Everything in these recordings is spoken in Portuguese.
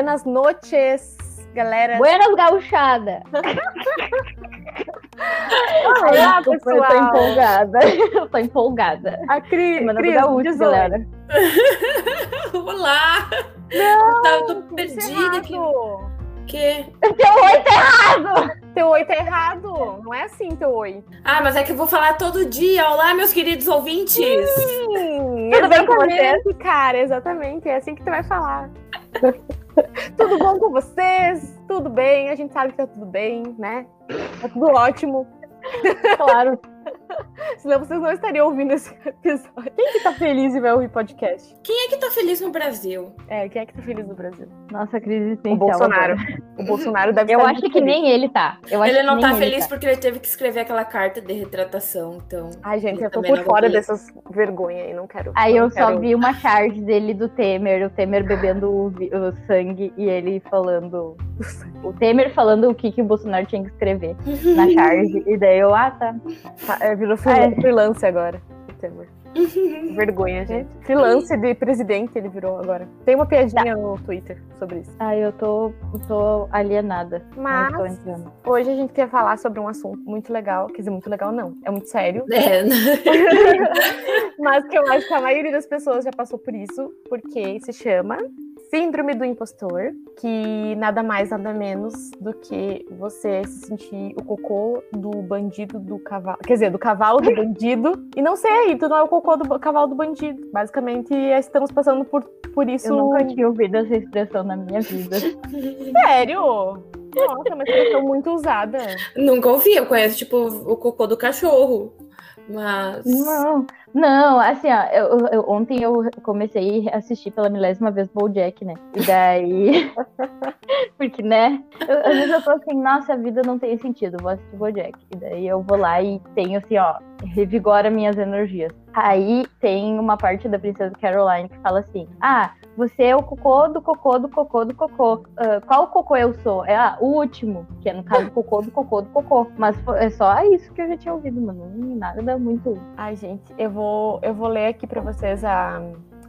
Buenas noches, galera. Buenas gauchada. Olá, eu pessoal. tô empolgada. Eu tô empolgada. A Cri, Semana do Cris, Gaúcho, galera. Olá! Não, eu tava, tô perdida aqui. Que? Teu oi tá errado! Teu oi tá errado. Não é assim teu oi. Ah, mas é que eu vou falar todo dia. Olá, meus queridos ouvintes! Sim, Tudo bem com exatamente, cara, exatamente. É assim que tu vai falar. Tudo bom com vocês? Tudo bem? A gente sabe que tá tudo bem, né? Tá tudo ótimo. Claro. Senão vocês não estariam ouvindo esse episódio. Quem que tá feliz e vai ouvir podcast? Quem é que tá feliz no Brasil? É, quem é que tá feliz no Brasil? Nossa, crise O existencial. Bolsonaro. agora. O Bolsonaro deve Eu estar acho que feliz. nem ele tá. Eu acho ele que não nem tá ele feliz porque ele teve que escrever aquela carta de retratação, então. Ai, gente, Eu tô por fora ler. dessas vergonhas aí, não quero. Aí não eu só quero- vi uma charge dele do Temer, o Temer bebendo o, vi- o sangue e ele falando. O Temer falando o que, que o Bolsonaro tinha que escrever na charge. E daí eu, ah, tá. Tá, é, virou Ah, é. freelance agora. o Temer. Vergonha, gente. Freelance de presidente ele virou agora. Tem uma piadinha no Twitter sobre isso. Ah, eu tô, tô alienada. Mas- tô. Hoje a gente quer falar sobre um assunto muito legal. Quer dizer, muito legal não. É muito sério. É, mas que eu acho que a maioria das pessoas já passou por isso. Porque se chama Síndrome do Impostor. Que nada mais, nada menos do que você se sentir o cocô do bandido do cavalo. Quer dizer, do cavalo do bandido. E não sei, tu não é o cocô do cavalo do bandido. Basicamente, estamos passando por, por isso. Eu nunca tinha ouvido essa expressão na minha vida. Sério? Nossa, é uma expressão muito usada. Nunca ouvi, eu conheço, tipo, o cocô do cachorro. Mas. Não, não, assim, ó, eu, eu- ontem eu comecei a assistir pela milésima vez Bojack, né? E daí. Porque, né? eu- às vezes eu tô assim, nossa, a vida não tem sentido, vou assistir Bojack. E daí eu vou lá e tenho, assim, ó, revigora minhas energias. Aí tem uma parte da Princesa Caroline que fala assim: Ah, você é o cocô do cocô do cocô do cocô. Ah, qual cocô eu sou? É ah, o último, que é no caso cocô do cocô do cocô. Mas é só isso que eu já tinha ouvido, mano. Não- Nada muito. Ai, gente, eu vou, eu vou ler aqui pra vocês a,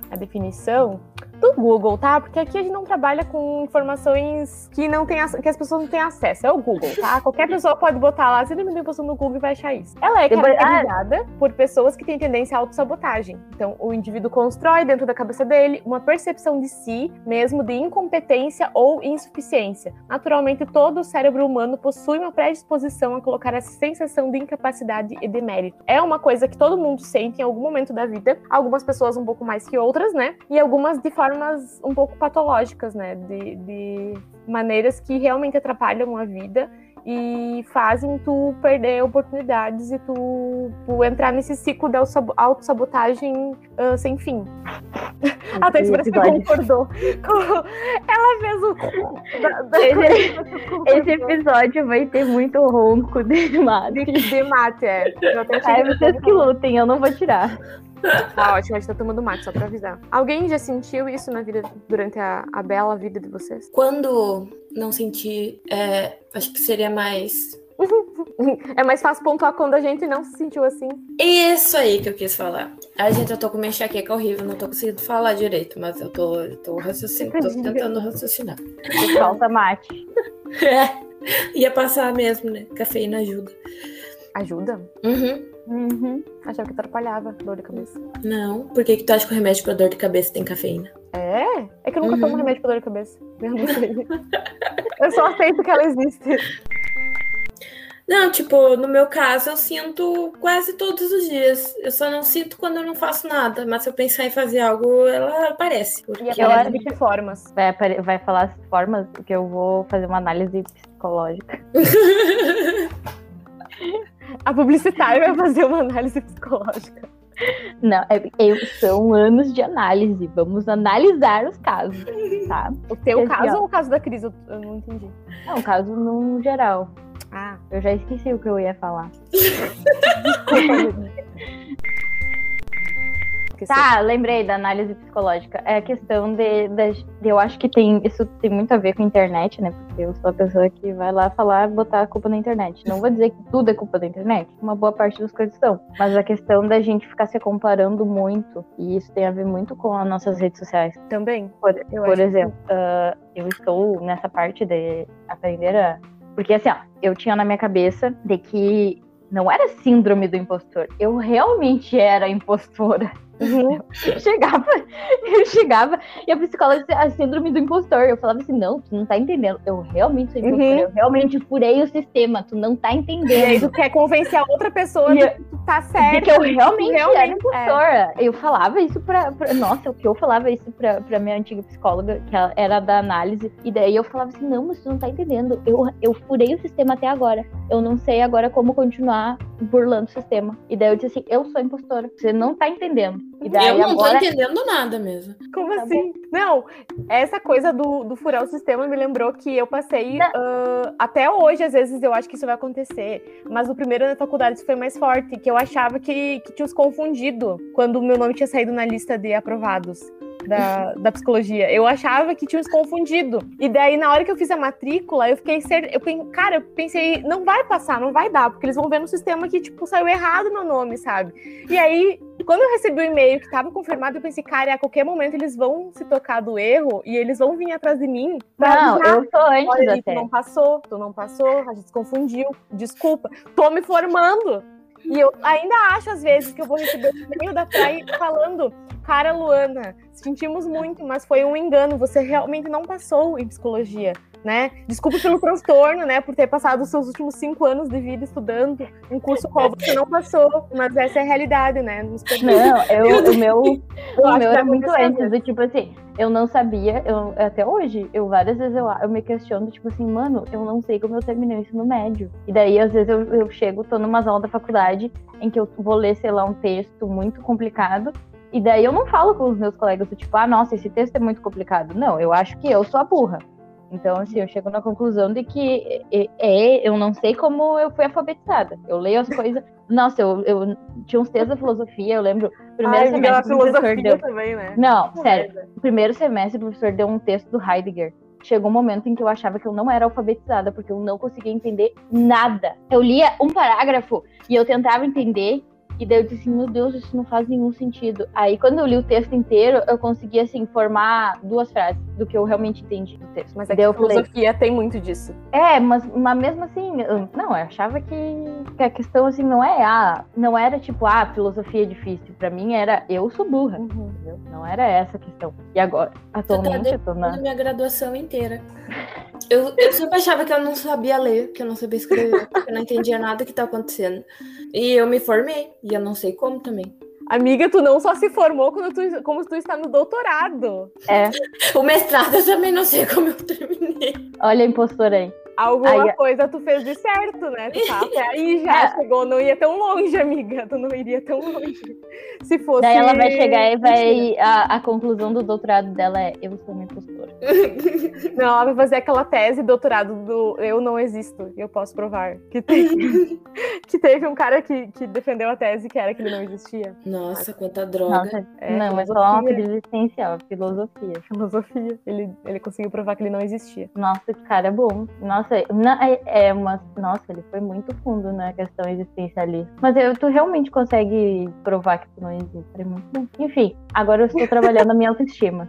a definição do Google, tá? Porque aqui a gente não trabalha com informações que não tem que as pessoas não têm acesso. É o Google, tá? Qualquer pessoa pode botar lá, síndrome do impostor no Google e vai achar isso. Ela é Depois- caracterizada por pessoas que têm tendência à autossabotagem. Então, o indivíduo constrói dentro da cabeça dele uma percepção de si mesmo de incompetência ou insuficiência. Naturalmente, todo o cérebro humano possui uma predisposição a colocar essa sensação de incapacidade e de mérito. É uma coisa que todo mundo sente em algum momento da vida, algumas pessoas um pouco mais que outras, né? E algumas de formas um pouco patológicas, né? De, de maneiras que realmente atrapalham a vida e fazem tu perder oportunidades e tu, tu entrar nesse ciclo autossabo- autossabotagem ah, sem fim. Até que episódio. concordou. Ela fez o. Da, da, Esse, esse episódio vai ter muito ronco de mate. de, de mate, é. Que- vocês que lutem, eu não vou tirar. Tá ótimo, a gente tá tomando mate, só pra avisar. Alguém já sentiu isso na vida, durante a, a bela vida de vocês? Quando não senti, é, acho que seria mais. É mais fácil pontuar quando a gente não se sentiu assim. Isso aí que eu quis falar. Ai, gente, eu tô com minha enxaqueca horrível, não tô conseguindo falar direito, mas eu tô, eu tô raciocinando, tô tentando raciocinar. Falta mate. É, ia passar mesmo, né? Cafeína ajuda. Ajuda? Uhum. Uhum. Achava que atrapalhava dor de cabeça. Não, por que, que tu acha que o remédio pra dor de cabeça tem cafeína? É? É que eu nunca Uhum. tomo remédio pra dor de cabeça. Eu não sei. Eu só aceito que ela existe. Não, tipo, no meu caso eu sinto quase todos os dias. Eu só não sinto quando eu não faço nada, mas se eu pensar em fazer algo, ela aparece. Porque... E aparece acho de que formas. Vai, vai falar as formas que eu vou fazer uma análise psicológica. A publicitária vai fazer uma análise psicológica. Não, é, eu- são anos de análise. Vamos analisar os casos, tá? O teu caso ó. ou o caso da Cris? Eu, eu não entendi. É um caso no geral. Ah, Eu já esqueci o que eu ia falar. esqueceu. Tá, lembrei da análise psicológica. É a questão de, de, de, Eu acho que tem. Isso tem muito a ver com a internet, né? Porque eu sou a pessoa que vai lá falar, botar a culpa na internet. Não vou dizer que tudo é culpa da internet. Uma boa parte das coisas são. Mas a questão da gente ficar se comparando muito. E isso tem a ver muito com as nossas redes sociais. Também. Por, por exemplo, que... uh, eu estou nessa parte de aprender a. Porque assim, ó, eu tinha na minha cabeça de que não era síndrome do impostor. Eu realmente era impostora. Uhum. Eu chegava, eu chegava e a psicóloga disse a síndrome do impostor. Eu falava assim: não, tu não tá entendendo. Eu realmente sou impostor. Uhum. Eu realmente furei o sistema. Tu não tá entendendo. E aí tu quer convencer a outra pessoa de que tu tá certo. que eu realmente, realmente era impostora. É. Eu falava isso pra, pra, Nossa, o que eu falava isso pra, pra minha antiga psicóloga, que era da análise. E daí eu falava assim: não, mas tu não tá entendendo. Eu, eu furei o sistema até agora. Eu não sei agora como continuar burlando o sistema. E daí eu disse assim: eu sou impostora. Você não tá entendendo. E daí, eu não agora... tô entendendo nada mesmo. Como tá assim? Bom. Não, essa coisa do, do furar o sistema me lembrou que eu passei uh, até hoje, às vezes eu acho que isso vai acontecer. Mas o primeiro na faculdade isso foi mais forte, que eu achava que, que tinha os confundido quando o meu nome tinha saído na lista de aprovados da, da psicologia. Eu achava que tinham se confundido. E daí, na hora que eu fiz a matrícula, eu fiquei ser. Eu pensei, cara, eu pensei, não vai passar, não vai dar, porque eles vão ver no sistema que, tipo, saiu errado meu nome, sabe? E aí, quando eu recebi o e-mail que tava confirmado, eu pensei, cara, a qualquer momento eles vão se tocar do erro e eles vão vir atrás de mim. Não, avisar. eu tô antes Olha, até. Tu não passou, tu não passou, a gente se confundiu, desculpa. Tô me formando. E eu ainda acho, às vezes, que eu vou receber o e-mail da Praia falando Cara, Luana, sentimos muito, mas foi um engano. Você realmente não passou em psicologia, né? Desculpe pelo transtorno, né? Por ter passado os seus últimos cinco anos de vida estudando um curso qual você não passou, mas essa é a realidade, né? Não, eu, o meu, o meu era muito antes, do tipo assim, eu não sabia, eu, até hoje, eu várias vezes eu, eu me questiono, tipo assim, mano, eu não sei como eu terminei o ensino médio. E daí, às vezes, eu, eu chego, tô numa aula da faculdade em que eu vou ler, sei lá, um texto muito complicado, e daí eu não falo com os meus colegas, tipo, ah, nossa, esse texto é muito complicado. Não, eu acho que eu sou a burra. Então, assim, eu chego na conclusão de que é, eu não sei como eu fui alfabetizada. Eu leio as coisas. Nossa, eu, eu tinha uns textos da filosofia, eu lembro. Primeiro Ai, semestre. O professor deu... também, né? Não, sério. Primeiro semestre, o professor deu um texto do Heidegger. Chegou um momento em que eu achava que eu não era alfabetizada, porque eu não conseguia entender nada. Eu lia um parágrafo e eu tentava entender e daí eu disse, meu Deus, isso não faz nenhum sentido. Aí quando eu li o texto inteiro, eu consegui, assim, formar duas frases do que eu realmente entendi do texto. Mas a filosofia falei, tem muito disso. É, mas, mas mesmo assim, eu, não, eu achava que, que, a questão, assim, não é, ah, não era tipo, ah, filosofia é difícil. Pra mim era, eu sou burra, uhum. entendeu? Não era essa a questão. E agora, atualmente, tá eu tô na... minha graduação inteira. Eu, eu sempre achava que eu não sabia ler, que eu não sabia escrever, que eu não entendia nada que tá acontecendo. E eu me formei, e eu não sei como também. Amiga, tu não só se formou quando tu, como tu está no doutorado. É. O mestrado eu também não sei como eu terminei. Olha a impostora aí. Alguma aí, coisa tu fez de certo, né? Tu tá até aí já é. chegou, não ia tão longe, amiga. Tu não iria tão longe. Se fosse. Daí ela vai chegar e vai. A, a conclusão do doutorado dela é: eu sou uma impostora. não, ela vai fazer aquela tese doutorado do Eu não existo. Eu posso provar. Que, tem, que teve um cara que, que defendeu a tese que era que ele não existia. Nossa, quanta droga. Nossa, é, não, mas só uma existencial, filosofia. Filosofia. Ele, ele conseguiu provar que ele não existia. Nossa, esse cara é bom. Nossa, nossa, é, é uma. Nossa, ele foi muito fundo na questão existencialista. Mas eu, tu realmente consegue provar que tu não existe. É muito bom. Enfim, agora eu estou trabalhando a minha autoestima.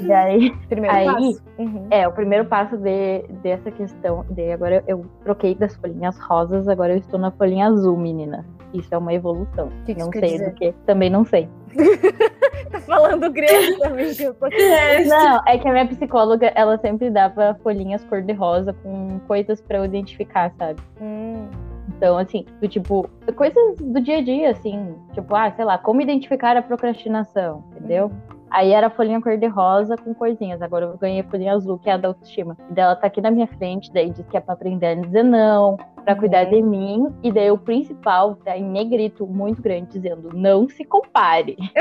E aí. Primeiro aí, passo. Uhum. É, o primeiro passo de, dessa questão. De agora eu troquei das folhinhas rosas, agora eu estou na folhinha azul, menina. Isso é uma evolução. Que que não sei do que. Também não sei. tá falando grego também. É. Não, é que a minha psicóloga, ela sempre dava folhinhas cor-de-rosa com coisas para eu identificar, sabe? Hum. Então, assim, do tipo, coisas do dia a dia, assim, tipo, ah, sei lá, como identificar a procrastinação, entendeu? Hum. Aí era folhinha cor-de-rosa com corzinhas. Agora eu ganhei a folhinha azul, que é a da autoestima. E dela tá aqui na minha frente, daí diz que é pra aprender a dizer não, pra cuidar de mim. E daí o principal tá em negrito muito grande, dizendo: não se compare.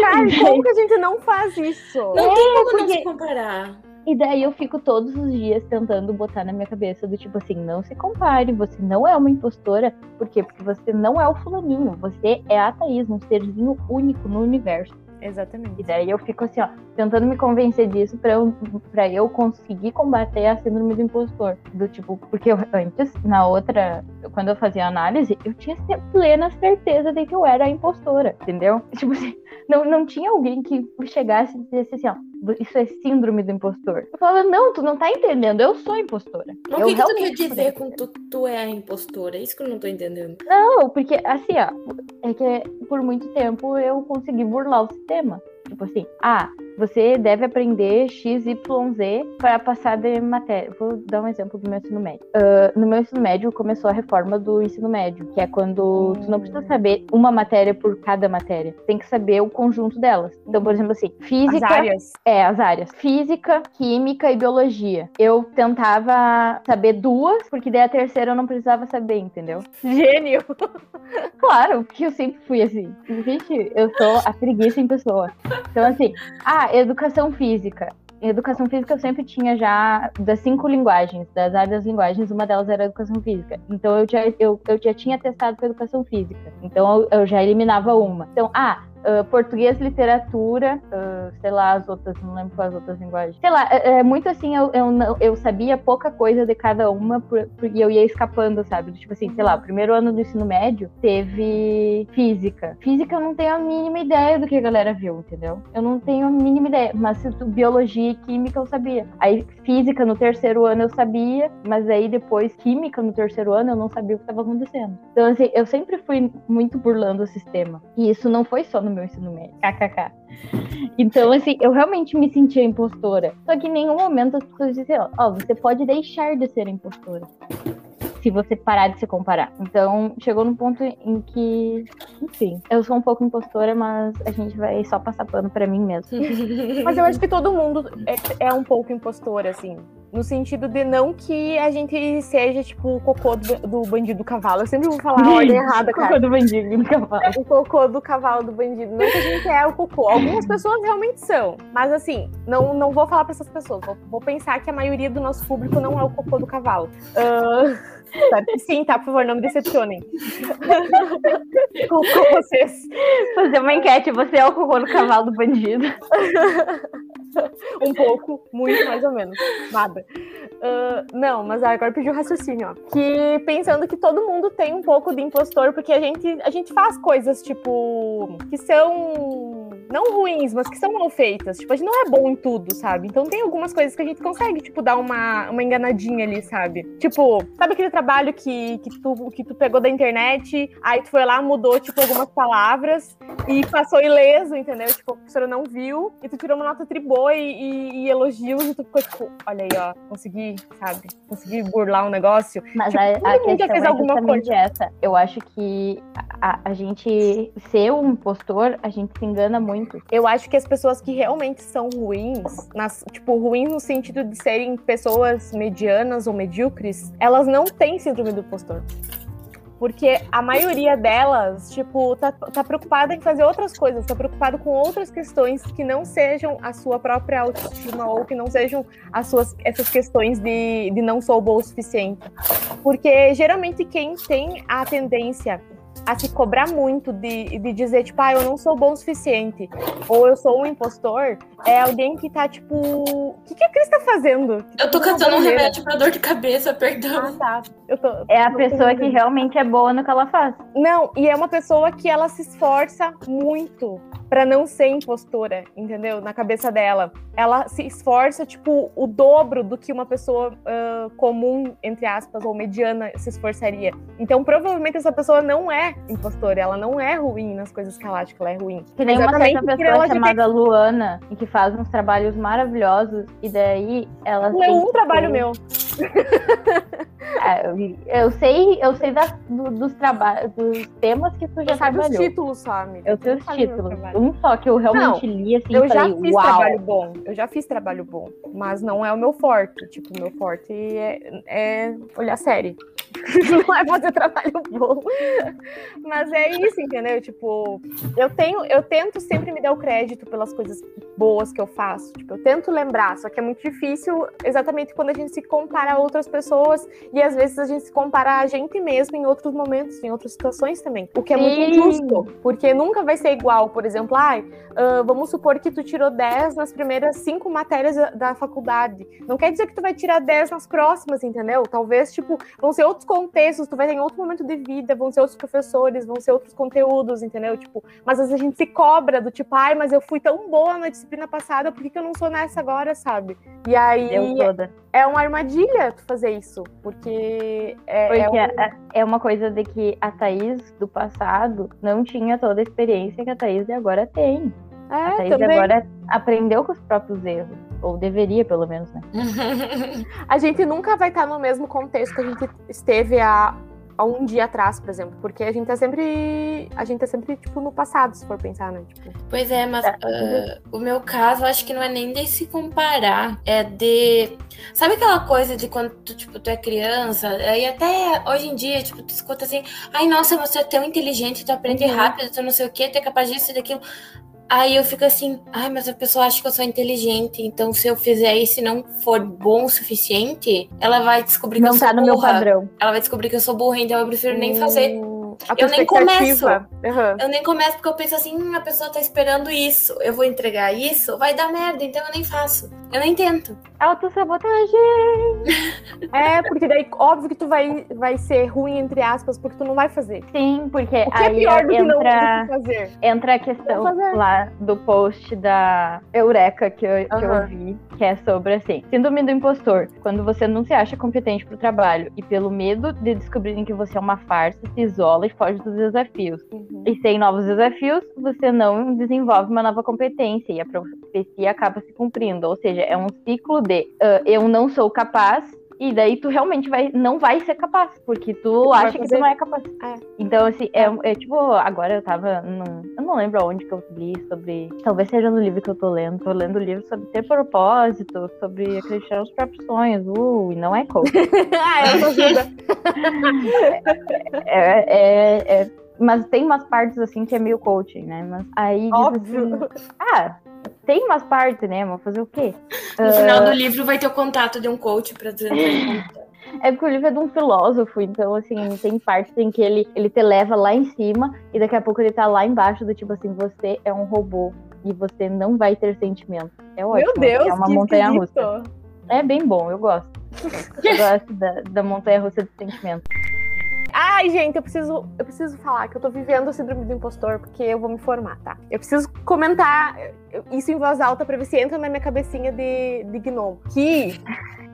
Cara, como que a gente não faz isso? Não é, tem como porque... não se comparar. E daí eu fico todos os dias tentando botar na minha cabeça do tipo assim, não se compare, você não é uma impostora. Por quê? Porque você não é o fulaninho, você é a Thaís, um serzinho único no universo. Exatamente. E daí eu fico assim, ó, tentando me convencer disso pra eu, pra eu conseguir combater a síndrome do impostor. Do tipo, porque eu, antes, na outra, quando eu fazia análise, eu tinha plena certeza de que eu era a impostora, entendeu? Tipo assim, não, não tinha alguém que chegasse e dissesse assim, ó, isso é síndrome do impostor. Eu falava, não, tu não tá entendendo, eu sou impostora. Mas o que, que tu quer dizer com tu, tu é a impostora? É isso que eu não tô entendendo. Não, porque assim, ó, é que por muito tempo eu consegui burlar o sistema. Tipo assim, ah, você deve aprender X, Y, Z para passar de matéria. Vou dar um exemplo do meu ensino médio. Uh, no meu ensino médio começou a reforma do ensino médio, que é quando tu não precisa saber uma matéria por cada matéria. Tem que saber o conjunto delas. Então, por exemplo, assim, física. As áreas. É, as áreas. Física, química e biologia. Eu tentava saber duas, porque daí a terceira eu não precisava saber, entendeu? Gênio! Claro, porque eu sempre fui assim. Gente, eu sou a preguiça em pessoa. Então, assim, ah, educação física. Educação física eu sempre tinha já das cinco linguagens, das áreas das linguagens, uma delas era educação física. Então eu já, eu, eu já tinha testado para educação física. Então eu, eu já eliminava uma. Então, ah, Uh, português, literatura, uh, sei lá, as outras, não lembro quais outras linguagens. Sei lá, é, é muito assim, eu, eu, não, eu, sabia pouca coisa de cada uma e eu ia escapando, sabe? Tipo assim, sei lá, primeiro ano do ensino médio teve física. Física eu não tenho a mínima ideia do que a galera viu, entendeu? Eu não tenho a mínima ideia, mas biologia e química eu sabia. Aí física no terceiro ano eu sabia, mas aí depois química no terceiro ano eu não sabia o que estava acontecendo. Então, assim, eu sempre fui muito burlando o sistema. E isso não foi só no meu ensino médio. KKK. Então, assim, eu realmente me sentia impostora. Só que em nenhum momento as pessoas diziam, ó, oh, você pode deixar de ser impostora. Se você parar de se comparar. Então, chegou num ponto em que, enfim, eu sou um pouco impostora, mas a gente vai só passar pano pra mim mesmo. mas eu acho que todo mundo é, é um pouco impostora, assim. No sentido de não que a gente seja, tipo, o cocô do, do bandido do cavalo. Eu sempre vou falar a ordem errada, cara. O cocô do bandido do cavalo. O cocô do cavalo do bandido. Não que a gente é o cocô. Algumas pessoas realmente são. Mas, assim, não, não vou falar pra essas pessoas. Vou, vou pensar que a maioria do nosso público não é o cocô do cavalo. Uh... Sim, tá, por favor, não me decepcionem. com, com vocês. Fazer uma enquete, você é o cocô do cavalo do bandido. um pouco, muito mais ou menos. Nada. Uh, não, mas agora pedi o um raciocínio, ó. Que pensando que todo mundo tem um pouco de impostor, porque a gente, a gente faz coisas, tipo, que são não ruins, mas que são mal feitas. Tipo, a gente não é bom em tudo, sabe? Então tem algumas coisas que a gente consegue, tipo, dar uma, uma enganadinha ali, sabe? Tipo, sabe aquele trabalho que, que, tu, que tu pegou da internet, aí tu foi lá, mudou, tipo, algumas palavras e passou ileso, entendeu? Tipo, a professora não viu, e tu tirou uma nota tribô e, e, e elogios, e tu ficou, tipo, olha aí, ó, consegui, sabe? Consegui burlar um negócio. Mas tipo, a, a já fez é alguma coisa. essa. Eu acho que a, a gente ser um impostor, a gente se engana muito muito. Eu acho que as pessoas que realmente são ruins, nas, tipo, ruins no sentido de serem pessoas medianas ou medíocres, elas não têm síndrome do impostor. Porque a maioria delas, tipo, tá, tá preocupada em fazer outras coisas, tá preocupada com outras questões que não sejam a sua própria autoestima ou que não sejam as suas essas questões de, de não sou boa o suficiente. Porque geralmente quem tem a tendência a se cobrar muito de, de dizer, tipo, ah, eu não sou bom o suficiente, ou eu sou um impostor, é alguém que tá, tipo, o que, que a Cris tá fazendo? Que eu tô tá cantando um remédio pra dor de cabeça, perdão. Ah, tá. Eu tô, é a pessoa que realmente é boa no que ela faz. Não, e é uma pessoa que ela se esforça muito para não ser impostora, entendeu? Na cabeça dela. Ela se esforça, tipo, o dobro do que uma pessoa uh, comum, entre aspas, ou mediana se esforçaria. Então, provavelmente, essa pessoa não é impostora, ela não é ruim nas coisas que ela acha que ela é ruim. Que nem Exatamente uma certa pessoa chamada tem... Luana, que faz uns trabalhos maravilhosos, e daí ela. Não é um trabalho meu. É, eu, eu, sei, eu sei do, dos trabalhos, dos temas que tu já eu trabalhou. os títulos, sabe? Eu sei os títulos. Um só que eu realmente não, li assim. Eu falei, já fiz Uau. trabalho bom. Eu já fiz trabalho bom, mas não é o meu forte. Tipo, o meu forte é, é olhar série. não é fazer trabalho bom. Mas é isso, entendeu? Tipo, eu tenho, eu tento sempre me dar o crédito pelas coisas boas que eu faço. Tipo, eu tento lembrar, só que é muito difícil exatamente quando a gente se compara a outras pessoas e às vezes a gente se compara a gente mesmo em outros momentos, em outras situações também. O que é muito injusto, porque nunca vai ser igual, por exemplo, ai, uh, vamos supor que tu tirou 10 nas primeiras cinco matérias da, da faculdade. Não quer dizer que tu vai tirar 10 nas próximas, entendeu? Talvez, tipo, vão ser outros contextos, tu vai ter em outro momento de vida, vão ser outros professores, vão ser outros conteúdos, entendeu? Tipo, mas às vezes a gente se cobra do tipo, ai, mas eu fui tão boa na disciplina passada, por que, que eu não sou nessa agora, sabe? E aí é uma armadilha tu fazer isso, porque é, porque é, um... é uma coisa de que a Thaís do passado não tinha toda a experiência que a Thaís de agora tem. É, a Thaís também. agora aprendeu com os próprios erros. Ou deveria, pelo menos, né? a gente nunca vai estar no mesmo contexto que a gente esteve há, há um dia atrás, por exemplo. Porque a gente tá sempre. A gente tá sempre, tipo, no passado, se for pensar, né? Tipo... Pois é, mas uh, o meu caso, acho que não é nem de se comparar. É de. Sabe aquela coisa de quando tu, tipo, tu é criança? E até hoje em dia, tipo, tu escuta assim, ai, nossa, você é tão inteligente, tu aprende uhum. rápido, tu não sei o quê, tu é capaz disso e daquilo. Aí eu fico assim, ai, mas a pessoa acha que eu sou inteligente, então se eu fizer isso e não for bom o suficiente, ela vai descobrir não que eu tá sou no burra. meu padrão. Ela vai descobrir que eu sou burra, então eu prefiro hum, nem fazer. Eu nem começo. Uhum. Eu nem começo porque eu penso assim, hum, a pessoa tá esperando isso, eu vou entregar isso, vai dar merda, então eu nem faço. Eu nem tento. Autossabotagem! é, porque daí óbvio que tu vai, vai ser ruim, entre aspas, porque tu não vai fazer. Sim, porque o que aí é pior do entra, que não fazer. entra a questão lá do post da Eureka que eu, que eu vi, que é sobre assim, síndrome do impostor. Quando você não se acha competente pro trabalho e pelo medo de descobrirem que você é uma farsa, se isola e foge dos desafios. Uhum. E sem novos desafios, você não desenvolve uma nova competência e a profecia acaba se cumprindo. Ou seja, é um ciclo de uh, eu não sou capaz e daí tu realmente vai, não vai ser capaz, porque tu, acha que tu não é capaz. É. Então, assim, é, é, tipo, agora eu tava num. Eu não lembro aonde que eu li sobre. Talvez seja no livro que eu tô lendo. Tô lendo o livro sobre ter propósito, sobre acreditar nos próprios sonhos. Uh, e não é coach. ah, eu ajuda. é, é, é, mas tem umas partes assim que é meio coaching, né? Mas aí Óbvio. Assim, ah, tem umas partes, né? Vou fazer o quê? No uh... final do livro vai ter o contato de um coach para dizer. É porque o livro é de um filósofo, então, assim, tem partes em que ele, ele te leva lá em cima e daqui a pouco ele tá lá embaixo, do tipo assim, você é um robô e você não vai ter sentimento. É ótimo. Meu Deus, é uma montanha russa. É bem bom, eu gosto. Eu gosto da, da montanha russa de sentimento. Ai, gente, eu preciso, eu preciso falar que eu tô vivendo o síndrome do impostor porque eu vou me formar, tá? Eu preciso comentar isso em voz alta pra ver se entra na minha cabecinha de, de gnomo. Que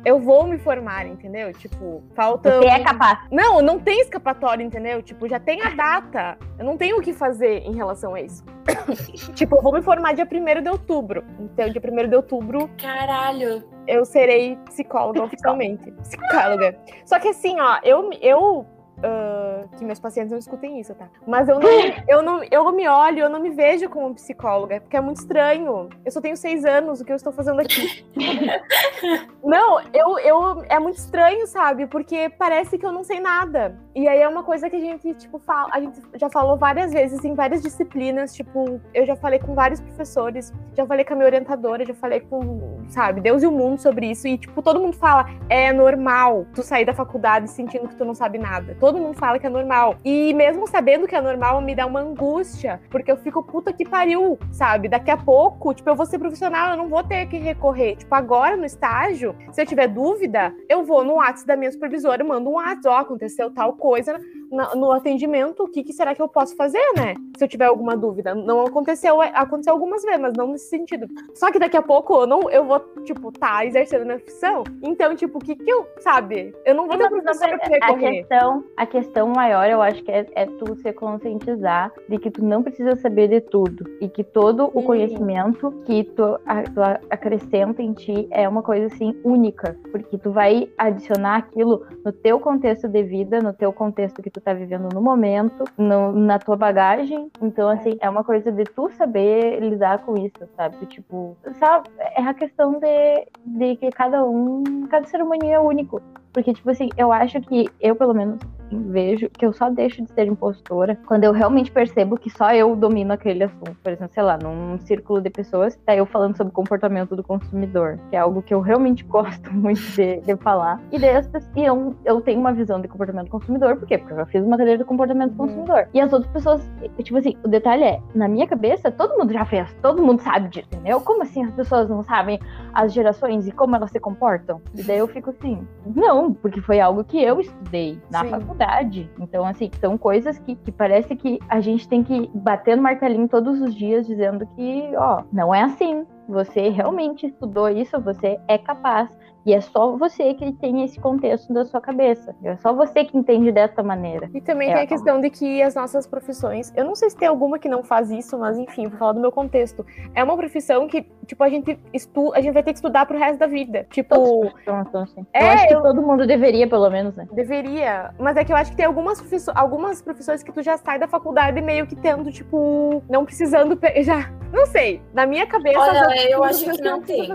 eu vou me formar, entendeu? Tipo, falta. Você é capaz. Não, não tem escapatório, entendeu? Tipo, já tem a data. Eu não tenho o que fazer em relação a isso. tipo, eu vou me formar dia 1 de outubro. Então, dia 1 de outubro. Caralho! Eu serei psicóloga oficialmente. Psicóloga. Só que assim, ó, eu, eu Uh, que meus pacientes não escutem isso, tá? Mas eu não, eu não, eu me olho, eu não me vejo como psicóloga, porque é muito estranho. Eu só tenho seis anos, o que eu estou fazendo aqui? não, eu, eu, é muito estranho, sabe? Porque parece que eu não sei nada. E aí é uma coisa que a gente, tipo, fala, a gente já falou várias vezes em várias disciplinas, tipo, eu já falei com vários professores, já falei com a minha orientadora, já falei com, sabe, Deus e o mundo sobre isso, e, tipo, todo mundo fala, é normal tu sair da faculdade sentindo que tu não sabe nada. Todo todo mundo fala que é normal. E mesmo sabendo que é normal, me dá uma angústia, porque eu fico puta que pariu, sabe? Daqui a pouco, tipo, eu vou ser profissional, eu não vou ter que recorrer. Tipo, agora no estágio, se eu tiver dúvida, eu vou no WhatsApp da minha supervisora, mando um WhatsApp, ó, aconteceu tal coisa no atendimento, o que, que, será que eu posso fazer, né? Se eu tiver alguma dúvida. Não aconteceu, é, aconteceu algumas vezes, mas não nesse sentido. Só que daqui a pouco eu não, eu vou, tipo, tá exercendo minha profissão. Então, tipo, o que que eu, sabe? Eu não vou ter professora pra recorrer. A questão, a questão maior, eu acho que é, é tu se conscientizar de que tu não precisa saber de tudo. E que todo Sim. o conhecimento que tu, a, tu acrescenta em ti é uma coisa, assim, única. Porque tu vai adicionar aquilo no teu contexto de vida, no teu contexto que tu tá vivendo no momento, no, na tua bagagem. Então, assim, é uma coisa de tu saber lidar com isso, sabe? Tipo, sabe? É a questão de, de que cada um, cada ser humano é único. Porque, tipo assim, eu acho que eu, pelo menos, vejo que eu só deixo de ser impostora quando eu realmente percebo que só eu domino aquele assunto. Por exemplo, sei lá, num círculo de pessoas, tá eu falando sobre comportamento do consumidor, que é algo que eu realmente gosto muito de, de falar. E, dessas, e eu, eu tenho uma visão de comportamento do consumidor, por quê? Porque eu já fiz uma cadeira de comportamento do uhum. consumidor. E as outras pessoas, tipo assim, o detalhe é, na minha cabeça, todo mundo já fez, todo mundo sabe disso, entendeu? Como assim as pessoas não sabem as gerações e como elas se comportam? E daí eu fico assim, não, porque foi algo que eu estudei na Sim. faculdade. Então, assim, são coisas que, que parece que a gente tem que bater no martelinho todos os dias dizendo que, ó, não é assim. Você realmente estudou isso, você é capaz. E é só você que tem esse contexto da sua cabeça. É só você que entende dessa maneira. E também é tem a questão de que as nossas profissões, eu não sei se tem alguma que não faz isso, mas enfim, vou falar do meu contexto. É uma profissão que, tipo, a gente estuda, a gente vai ter que estudar pro resto da vida. Tipo, assim. é, eu acho que eu... todo mundo deveria, pelo menos, né? Deveria, mas é que eu acho que tem algumas profissões, algumas profissões que tu já sai da faculdade meio que tendo, tipo, não precisando já, não sei. Na minha cabeça, Olha, eu acho que não tem.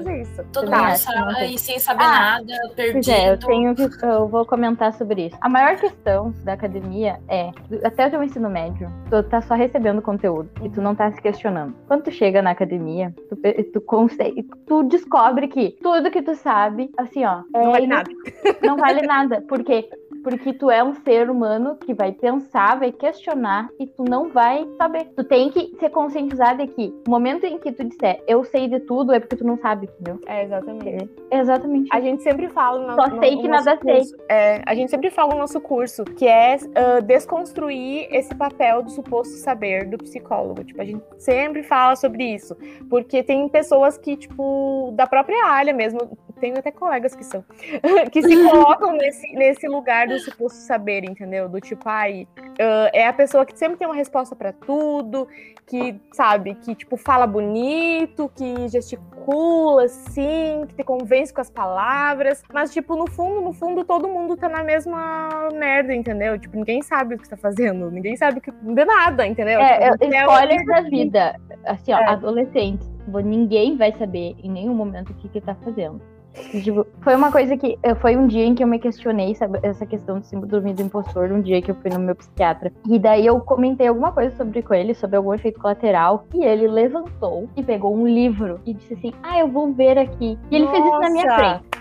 Todo mundo sabe e sem saber sabe ah, nada, perdido. É, eu tenho que, eu vou comentar sobre isso. A maior questão da academia é, até o teu ensino médio, tu tá só recebendo conteúdo e tu não tá se questionando. Quando tu chega na academia, tu, tu consegue, tu descobre que tudo que tu sabe, assim, ó, é, não vale nada. Não vale nada, porque porque tu é um ser humano que vai pensar, vai questionar e tu não vai saber. Tu tem que ser conscientizado de que o momento em que tu disser eu sei de tudo é porque tu não sabe, entendeu? É exatamente. É, exatamente. A gente sempre fala no, Só no, sei que nada curso, sei. É, a gente sempre fala no nosso curso que é uh, desconstruir esse papel do suposto saber do psicólogo. Tipo, a gente sempre fala sobre isso. Porque tem pessoas que, tipo, da própria área mesmo, tenho até colegas que são, que se colocam nesse, nesse lugar do suposto saber, entendeu? Do tipo, ai, uh, é a pessoa que sempre tem uma resposta para tudo, que, sabe, que, tipo, fala bonito, que gesticula, assim, que te convence com as palavras, mas, tipo, no fundo, no fundo, todo mundo tá na mesma merda, entendeu? Tipo, ninguém sabe o que tá fazendo, ninguém sabe que, de nada, entendeu? É, tipo, é spoiler da vida. Assim, ó, é. adolescentes, ninguém vai saber em nenhum momento o que que tá fazendo. Tipo, foi uma coisa que. Foi um dia em que eu me questionei sabe, essa questão do síndrome do impostor, um dia que eu fui no meu psiquiatra. E daí eu comentei alguma coisa sobre com ele, sobre algum efeito colateral. E ele levantou e pegou um livro e disse assim: Ah, eu vou ver aqui. E ele Nossa. fez isso na minha frente.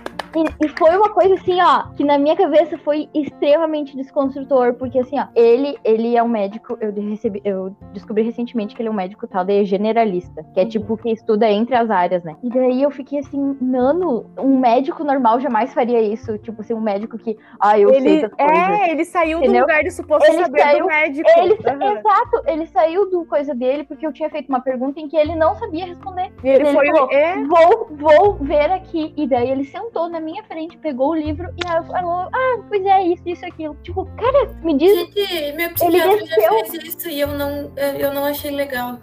E, foi uma coisa assim, ó, que na minha cabeça foi extremamente desconstrutor, porque assim, ó, ele, ele é um médico, eu recebi, eu descobri recentemente que ele é um médico tal de generalista, que é uhum. tipo que estuda entre as áreas, né? E daí eu fiquei assim, nano, um médico normal jamais faria isso, tipo assim, um médico que, ah, eu ele, sei. É, ele saiu Entendeu? do lugar de suposto ele saber saiu, do médico. Ele, uhum. Exato, ele saiu do coisa dele porque eu tinha feito uma pergunta em que ele não sabia responder. E ele, ele foi, falou, é... vou, vou ver aqui. E daí ele sentou na minha frente, pegou o livro e ela falou: Ah, pois é, isso, isso, aquilo. Tipo, cara, me diz. Gente, meu psiquiatra já fez isso e eu não, eu não achei legal.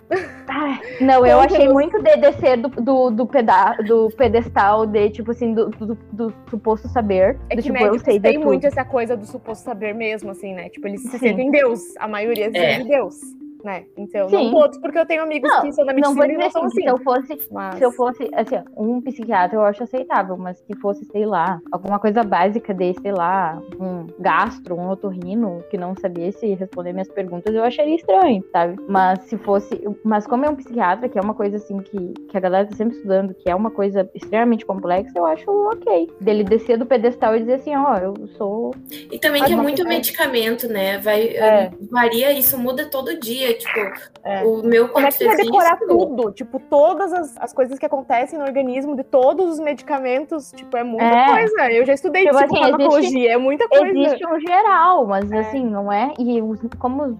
Ah, não, eu achei muito de descer do, do, do, peda do pedestal de, tipo assim, do, do, do suposto saber. É do, que tipo, eu sei tem muito essa coisa do suposto saber mesmo, assim, né? Tipo, eles se sentem Deus. A maioria se é. Deus né? Então, Sim. não todos, porque eu tenho amigos não, que são da medicina não vou dizer e não assim, Se eu fosse, mas... se eu fosse, assim, um psiquiatra eu acho aceitável, mas se fosse, sei lá, alguma coisa básica de, sei lá, um gastro, um otorrino, que não sabia se responder minhas perguntas, eu acharia estranho, sabe? Mas se fosse, mas como é um psiquiatra, que é uma coisa assim que, que a galera tá sempre estudando, que é uma coisa extremamente complexa, eu acho ok. Dele descer do pedestal e dizer assim, ó, oh, eu sou... E também que é muito medicamento, né? Vai, é. varia, isso muda todo dia, tipo, é. o meu Como é que vai decorar tudo? Tipo, todas as, as coisas que acontecem no organismo de todos os medicamentos, tipo, é muita é. coisa. Eu já estudei tipo, assim, existe, é muita coisa. Existe um geral, mas é. assim, não é. E os, como os,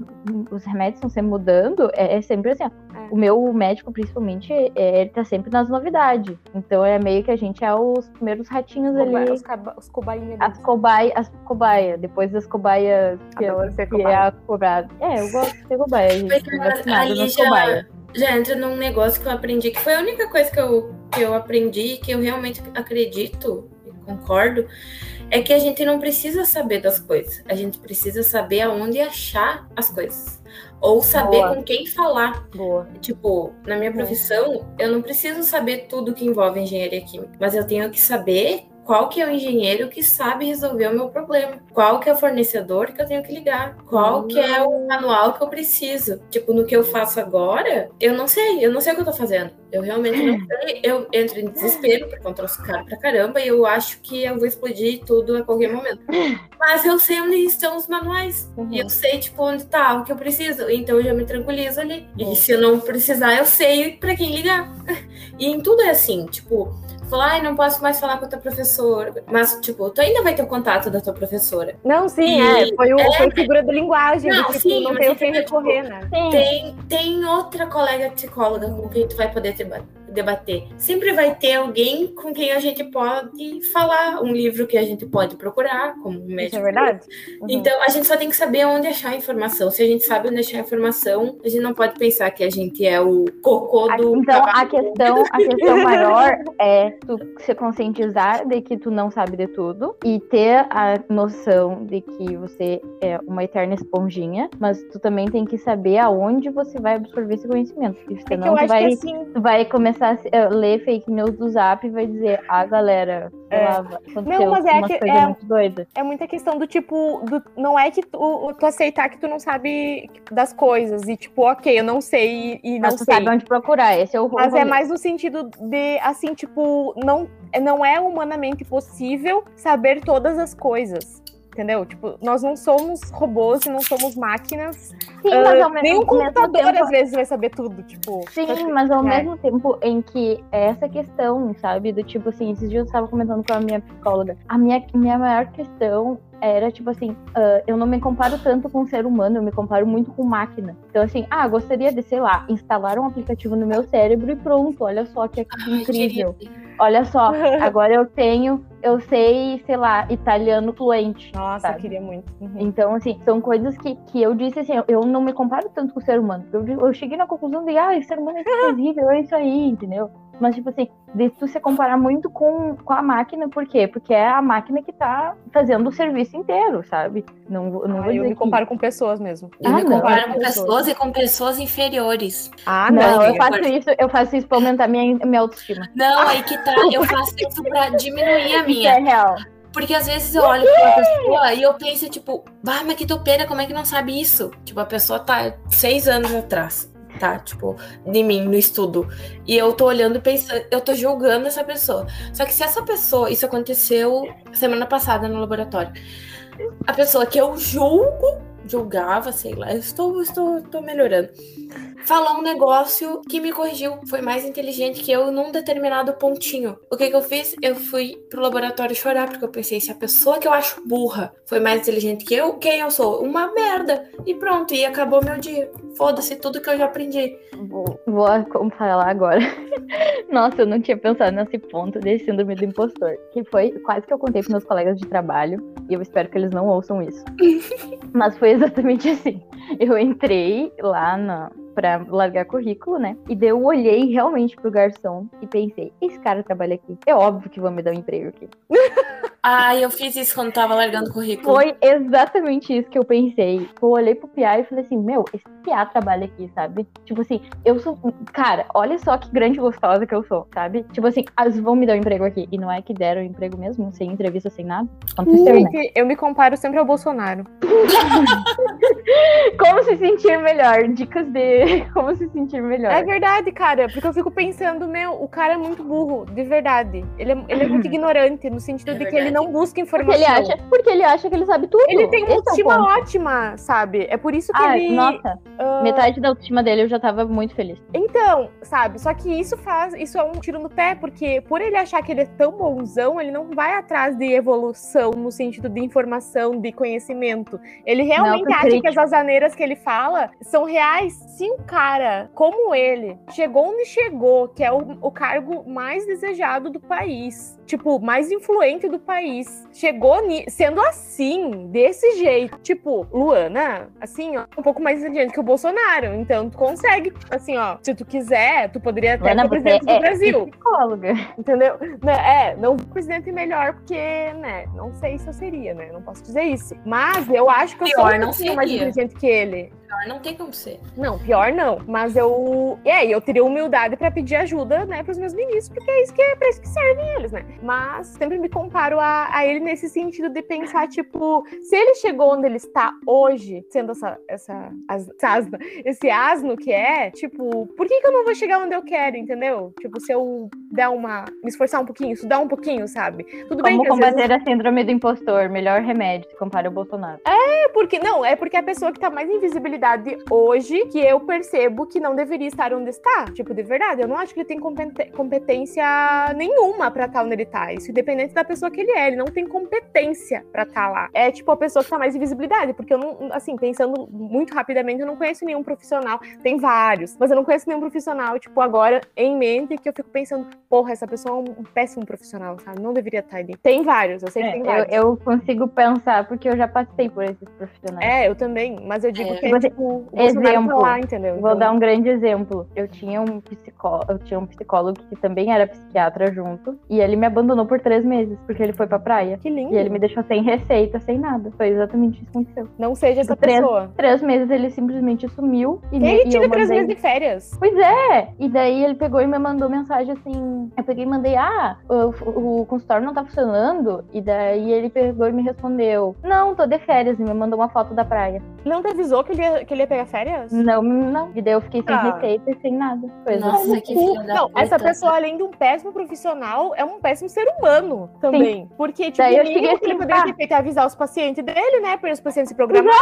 os remédios estão sempre mudando, é, é sempre assim, ó. O meu médico, principalmente, é, ele tá sempre nas novidades. Então é meio que a gente é os primeiros ratinhos ali. Os, os cobainhas. As cobaias, as cobaia, depois das cobaias que, é, que é a cobrada. É, eu gosto de ser cobaia, gente ali já, já entra num negócio que eu aprendi, que foi a única coisa que eu, que eu aprendi, que eu realmente acredito e concordo, é que a gente não precisa saber das coisas. A gente precisa saber aonde achar as coisas. Ou saber Boa. com quem falar. Boa. Tipo, na minha profissão, eu não preciso saber tudo que envolve engenharia química, mas eu tenho que saber qual que é o engenheiro que sabe resolver o meu problema, qual que é o fornecedor que eu tenho que ligar, qual que é o manual que eu preciso. Tipo, no que eu faço agora, eu não sei, eu não sei o que eu tô fazendo. Eu realmente não sei. Eu entro em desespero, porque eu trouxe caro pra caramba, e eu acho que eu vou explodir tudo a qualquer momento. Mas eu sei onde estão os manuais. Uhum. E eu sei, tipo, onde tá o que eu preciso. Então eu já me tranquilizo ali. Uhum. E se eu não precisar, eu sei para quem ligar. E em tudo é assim, tipo, falar, ai, não posso mais falar com a tua professora. Mas, tipo, tu ainda vai ter o contato da tua professora. Não, sim, e... é. Foi, o, é... foi figura da linguagem. Não, tipo, sim, não tem o que recorrer, né? Tem, tem outra colega psicóloga com quem tu vai poder ter debater. Sempre vai ter alguém com quem a gente pode falar, um livro que a gente pode procurar, como um médico. Isso é verdade. Uhum. Então, a gente só tem que saber onde achar a informação. Se a gente sabe onde achar a informação, a gente não pode pensar que a gente é o cocô do. Então, a questão, a questão maior é tu se conscientizar de que tu não sabe de tudo e ter a noção de que você é uma eterna esponjinha, mas tu também tem que saber aonde você vai absorver esse conhecimento. Porque é senão é tu vai, assim... tu vai começar começar a ler fake news do Zap e vai dizer, ah, galera, é. lá, não, mas é que é, muito doida. É muita questão do tipo, do, não é que tu, tu aceitar que tu não sabe das coisas e tipo, ok, eu não sei e, e não mas tu sei. sabe onde procurar, esse é o Mas é mais no sentido de, assim, tipo, não, não é humanamente possível saber todas as coisas entendeu? Tipo, nós não somos robôs e não somos máquinas. Sim, uh, mas ao mesmo, nem um computador tempo... às vezes vai saber tudo, tipo. Sim, mas ao é. mesmo tempo em que é essa questão, sabe, do tipo assim, esses dias eu estava comentando com a minha psicóloga, a minha, minha maior questão era tipo assim, uh, eu não me comparo tanto com um ser humano, eu me comparo muito com máquina. Então, assim, ah, gostaria de, sei lá, instalar um aplicativo no meu cérebro e pronto, olha só que, que incrível. Olha só, agora eu tenho, eu sei, sei lá, italiano fluente. Nossa, sabe? eu queria muito. Uhum. Então, assim, são coisas que, que eu disse assim, eu não me comparo tanto com o ser humano. Eu, eu cheguei na conclusão de, ah, o ser humano é terrível, é isso aí, entendeu? Mas, tipo assim, de tu se comparar muito com, com a máquina, por quê? Porque é a máquina que tá fazendo o serviço inteiro, sabe? Não, não ah, vou eu me comparo com pessoas mesmo. Eu ah, me comparo com pessoas. pessoas e com pessoas inferiores. Ah, não. não eu faço isso, eu faço isso pra aumentar minha, minha autoestima. Não, aí que tá, eu faço isso pra diminuir a minha. É real. Porque às vezes eu olho pra uma pessoa e eu penso, tipo, bah, mas que topeira, como é que não sabe isso? Tipo, a pessoa tá seis anos atrás tá? Tipo, de mim no estudo. E eu tô olhando pensando, eu tô julgando essa pessoa. Só que se essa pessoa, isso aconteceu semana passada no laboratório. A pessoa que eu julgo, julgava, sei lá, eu estou, estou, estou melhorando falou um negócio que me corrigiu. Foi mais inteligente que eu num determinado pontinho. O que que eu fiz? Eu fui pro laboratório chorar, porque eu pensei, se a pessoa que eu acho burra foi mais inteligente que eu, quem eu sou? Uma merda. E pronto, e acabou meu dia. Foda-se tudo que eu já aprendi. Vou, vou falar agora. Nossa, eu não tinha pensado nesse ponto de síndrome do impostor. Que foi quase que eu contei pros meus colegas de trabalho. E eu espero que eles não ouçam isso. Mas foi exatamente assim. Eu entrei lá na, para largar currículo, né? E daí eu olhei realmente pro garçom e pensei, esse cara trabalha aqui. É óbvio que vão me dar um emprego aqui. Ah, eu fiz isso quando tava largando currículo. Foi exatamente isso que eu pensei. Eu olhei pro Pia e falei assim, meu, esse Pia trabalha aqui, sabe? Tipo assim, eu sou. Cara, olha só que grande gostosa que eu sou, sabe? Tipo assim, eles vão me dar um emprego aqui. E não é que deram um emprego mesmo, sem entrevista, sem nada. Aconteceu, né? Eu me comparo sempre ao Bolsonaro. Como se sentir melhor? Dicas de como se sentir melhor. É verdade, cara. Porque eu fico pensando, meu, o cara é muito burro, de verdade. Ele é, ele é muito ignorante, no sentido é de que ele não busca informação. Porque ele acha, porque ele acha que ele sabe tudo. Ele tem uma Esse autoestima é ótima, sabe? É por isso que ah, ele. Nossa, uh... metade da autoestima dele eu já tava muito feliz. Então, sabe? Só que isso faz. Isso é um tiro no pé, porque por ele achar que ele é tão bonzão, ele não vai atrás de evolução no sentido de informação, de conhecimento. Ele realmente não, acha crítico. que as azaneiras que ele fala são reais. Se um cara como ele chegou onde chegou, que é o, o cargo mais desejado do país, tipo, mais influente do país chegou sendo assim, desse jeito. Tipo, Luana, assim, ó, um pouco mais inteligente que o Bolsonaro. Então, tu consegue, assim, ó, se tu quiser, tu poderia até Luana, ser presidente é do Brasil. Psicóloga. Entendeu? É, não presidente melhor, porque, né, não sei se eu seria, né? Não posso dizer isso. Mas eu acho que eu Pior, sou não pouquinho mais seria. inteligente que ele. Pior não tem como ser. Não, pior não. Mas eu. E aí, eu teria humildade pra pedir ajuda, né, pros meus ministros, porque é isso que é pra isso que servem eles, né? Mas sempre me comparo a, a ele nesse sentido de pensar, tipo, se ele chegou onde ele está hoje, sendo essa, essa, as- asno, esse asno que é, tipo, por que, que eu não vou chegar onde eu quero, entendeu? Tipo, se eu der uma. me esforçar um pouquinho, estudar um pouquinho, sabe? Tudo bem Como que às vezes combater a síndrome do impostor? Melhor remédio se compara ao Bolsonaro. É porque não, é porque a pessoa que tá mais em visibilidade hoje que eu percebo que não deveria estar onde está. Tipo, de verdade, eu não acho que ele tem competência nenhuma pra estar onde ele tá. Isso independente da pessoa que ele é, ele não tem competência pra estar lá. É tipo a pessoa que tá mais em visibilidade, porque eu não, assim, pensando muito rapidamente, eu não conheço nenhum profissional. Tem vários, mas eu não conheço nenhum profissional, tipo, agora em mente que eu fico pensando, porra, essa pessoa é um, um péssimo profissional, sabe? Não deveria estar ali. Tem vários, eu sei que É, tem eu, vários. eu consigo pensar porque eu já passei por esses profissionais. É, eu também, mas eu digo É. que é, Você- tipo, tá exemplo, lá, entendeu? Vou Então, dar um grande exemplo. Eu tinha um psicólogo, eu tinha um psicólogo que também era psiquiatra junto, e ele me abandonou por três meses, porque ele foi pra praia. Que lindo. E ele me deixou sem receita, sem nada. Foi exatamente isso que aconteceu. Não seja essa Três- pessoa. Três meses ele simplesmente sumiu e, me, Ele e eu tira três meses de férias. Pois é! E daí ele pegou e me mandou mensagem assim. Eu peguei e mandei, ah, o, o consultório não tá funcionando. E daí ele pegou e me respondeu: Não, tô de férias, e me mandou uma foto da praia. Ele não te avisou que ele ia, que ele ia pegar férias? Não, não. E daí eu fiquei sem Ah. receita e sem nada. Pois é. Nossa, que da Não, puta. essa pessoa, além de um péssimo profissional, é um péssimo ser humano também. Porque, tipo, Daí eu o mínimo que ele poderia ter feito é avisar os pacientes dele, né? Para os pacientes se programar.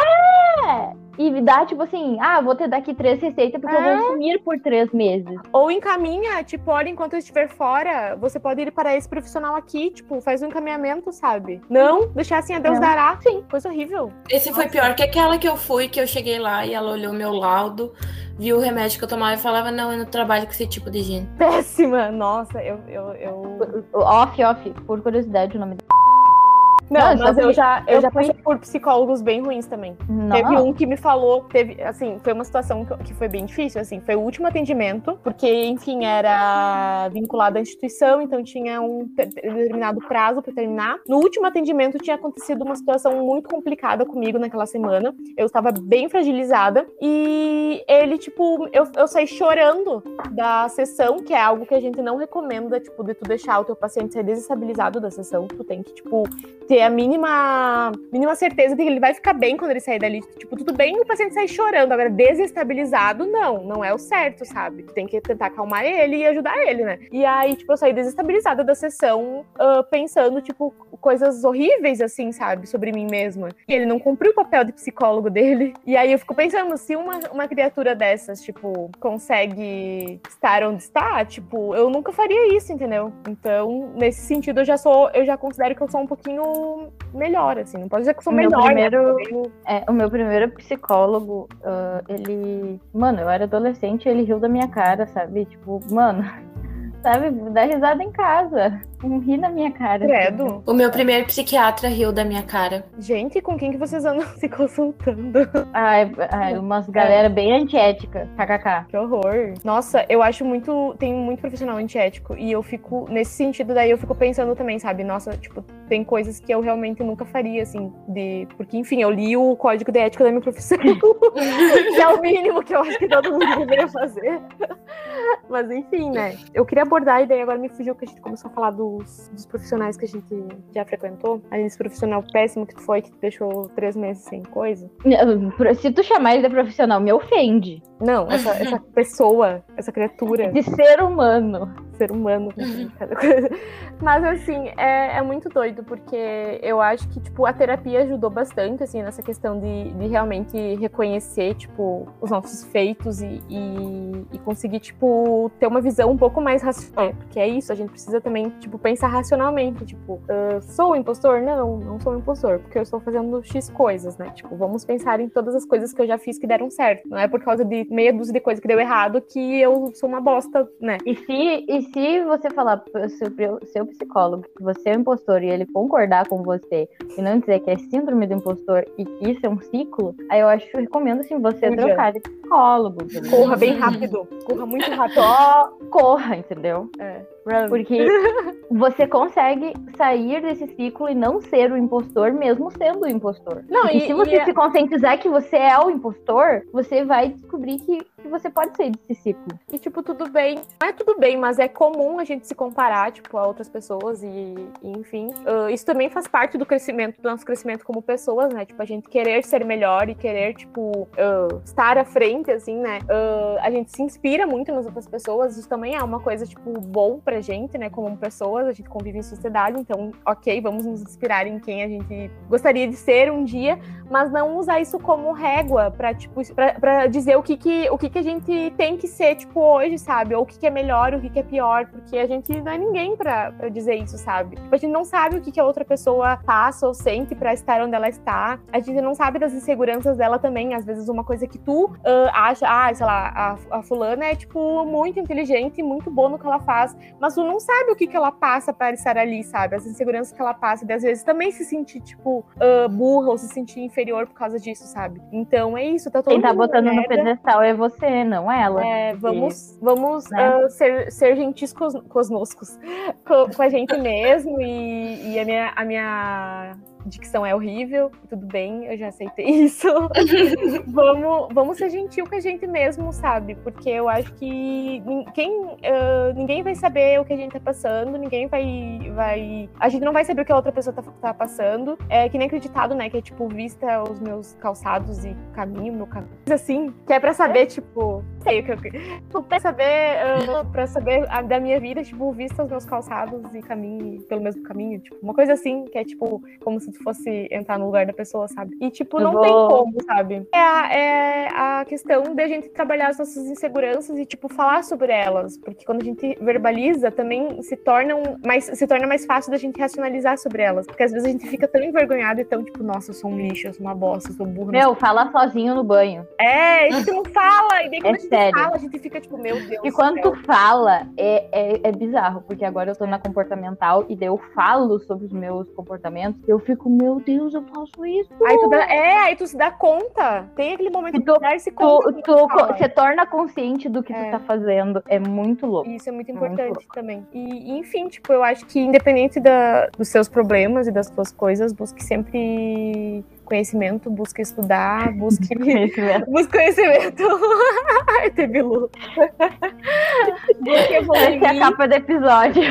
É. E dá, tipo assim, ah, vou ter daqui três receitas porque eu É. vou sumir por três meses. Ou encaminha, tipo, olha, enquanto eu estiver fora, você pode ir para esse profissional aqui, tipo, faz um encaminhamento, sabe? Não, deixar assim a Deus Não. dará. Sim, coisa horrível. Esse foi Nossa. pior que aquela que eu fui, que eu cheguei lá e ela olhou meu laudo, viu o remédio que eu tomava e falava, não, eu não trabalho com esse tipo de gente. Péssima. Nossa, eu. eu, eu... Off, off, por curiosidade o nome dele. Não, Não, mas eu já, eu eu já passei por psicólogos bem ruins também. Teve um que me falou, teve, assim, foi uma situação que, foi bem difícil, assim, foi o último atendimento, porque, enfim, era vinculado à instituição, então tinha um te- determinado prazo para terminar. No último atendimento tinha acontecido uma situação muito complicada comigo naquela semana, eu estava bem fragilizada, e ele, tipo, eu, eu saí chorando da sessão, que é algo que a gente não recomenda, tipo, de tu deixar o teu paciente ser desestabilizado da sessão, tu tem que, tipo, ter a mínima, mínima certeza de que ele vai ficar bem quando ele sair dali. Tipo, tudo bem o paciente sair chorando. Agora, desestabilizado, não. Não é o certo, sabe? Tu tem que tentar acalmar ele e ajudar ele, né? E aí, tipo, eu saí desestabilizada da sessão, ah, pensando, tipo, coisas horríveis, assim, sabe? Sobre mim mesma. E ele não cumpriu o papel de psicólogo dele. E aí eu fico pensando, se uma, uma criatura dessas, tipo, consegue estar onde está, tipo, eu nunca faria isso, entendeu? Então, nesse sentido, eu já sou, eu já considero que eu sou um pouquinho melhor, assim. Não posso dizer que sou O meu melhor, né? primeiro- É, o meu primeiro psicólogo, ah, ele. Mano, eu era adolescente ele riu da minha cara, sabe? Tipo, mano, sabe? Dá risada em casa. Não ri na minha cara. Credo. O meu primeiro psiquiatra riu da minha cara. Gente, com quem que vocês andam se consultando? Ai, ai, umas galera bem antiética. KKK. Que horror. Nossa, eu acho muito. Tem muito profissional antiético. E eu fico. Nesse sentido, daí eu fico pensando também, sabe? Nossa, tipo, tem coisas que eu realmente nunca faria, assim. De... Porque, enfim, eu li o código de ética da minha profissão. que é o mínimo que eu acho que todo mundo deveria fazer. Mas, enfim, né? Eu queria abordar, e daí agora me fugiu que a gente começou a falar dos, dos profissionais que a gente já frequentou. Aí, esse profissional péssimo que tu foi, que tu deixou três meses sem coisa. Se tu chamar ele de profissional, me ofende. Não, essa, essa pessoa, essa criatura. De ser humano. Ser humano. cada coisa. Mas assim, é, é muito doido, porque eu acho que, tipo, a terapia ajudou bastante, assim, nessa questão de, de realmente reconhecer, tipo, os nossos feitos e, e, e conseguir, tipo, ter uma visão um pouco mais racional. Porque é isso, a gente precisa também, tipo, pensar racionalmente, tipo, ah, sou um impostor? Não, não sou um impostor, porque eu estou fazendo X coisas, né? Tipo, vamos pensar em todas as coisas que eu já fiz que deram certo. Não é por causa de meia dúzia de coisas que deu errado que eu sou uma bosta, né? E se, e se você falar pro seu, seu psicólogo que você é um impostor e ele concordar com você e não dizer que é síndrome do impostor e que isso é um ciclo, aí eu acho que eu recomendo assim você Fuja. trocar de psicólogo. entendeu? Corra bem rápido. Corra muito rápido. Só corra, entendeu? É. Porque você consegue sair desse ciclo e não ser o impostor, mesmo sendo o impostor. Não, e, e- se você e é- se conscientizar que você é o impostor, você vai descobrir que, que você pode sair desse ciclo. E, tipo, tudo bem. Não é tudo bem, mas é comum a gente se comparar, tipo, a outras pessoas e, e enfim. Ah, isso também faz parte do crescimento, do nosso crescimento como pessoas, né? Tipo, a gente querer ser melhor e querer, tipo, ah, estar à frente, assim, né? Ah, a gente se inspira muito nas outras pessoas. Isso também é uma coisa, tipo, bom pra gente, né? Como pessoas, a gente convive em sociedade, então, ok, vamos nos inspirar em quem a gente gostaria de ser um dia, mas não usar isso como régua pra, tipo, pra, pra dizer o que que, o que que a gente tem que ser, tipo, hoje, sabe? Ou o que que é melhor, o que que é pior, porque a gente não é ninguém pra, pra dizer isso, sabe? Tipo, a gente não sabe o que que a outra pessoa passa ou sente pra estar onde ela está, a gente não sabe das inseguranças dela também, às vezes uma coisa que tu ah, acha, ah, sei lá, a, a fulana é, tipo, muito inteligente, muito boa no que ela faz, mas tu não sabe o que que ela passa para estar ali, sabe? As inseguranças que ela passa, e às vezes também se sentir, tipo, ah, burra ou se sentir inferior por causa disso, sabe? Então é isso, tá todo Quem tá botando no merda. pedestal é você, não ela. É, vamos, vamos né? ah, ser, ser gentis cos, cosnoscos com, com a gente mesmo e, e a, minha, a minha dicção é horrível, tudo bem, eu já aceitei isso. vamos, vamos ser gentil com a gente mesmo, sabe? Porque eu acho que quem, ah, ninguém vai saber o que a gente tá passando, ninguém vai, vai. A gente não vai saber o que a outra pessoa tá, tá passando. É que nem acreditado, né? Que é tipo, vista os meus calçados e caminho, meu caminho. Assim, que é pra saber, tipo, sei o que eu. Tipo, pra saber, ah, pra saber a- da minha vida, tipo, vista os meus calçados e caminho pelo mesmo caminho. Tipo, uma coisa assim, que é tipo, como se tu fosse entrar no lugar da pessoa, sabe? E, tipo, Eu não vou- tem como, sabe? É a, é a questão de a gente trabalhar as nossas inseguranças e, tipo, falar sobre elas. Porque quando a gente verbaliza, também se tornam mais, se torna mais fácil da gente racionalizar sobre elas. Porque às vezes a gente fica tão envergonhado e tão, tipo, nossa, eu sou um lixo, eu sou uma bosta, eu sou burra. não Meu, fala sozinho no banho. é, gente não fala. E daí quando É a gente sério. fala, a gente fica tipo, meu Deus. E quando tu fala, é, é, é bizarro, porque agora eu tô na comportamental e daí eu falo sobre os meus comportamentos, eu fico, meu Deus, eu faço isso. Aí tu dá- é, aí tu se dá conta. Tem aquele momento E de tu- dar se conta. Tu, que tu você torna consciente do que É. tu tá fazendo. É muito louco. Isso é muito É muito importante também. E, enfim, tipo, eu acho que independente da- dos seus problemas e das tuas coisas, busque sempre conhecimento, busque estudar, busque. Conhecimento. busque conhecimento. Ai, teve Lu. busque evoluir. Essa é a capa do episódio.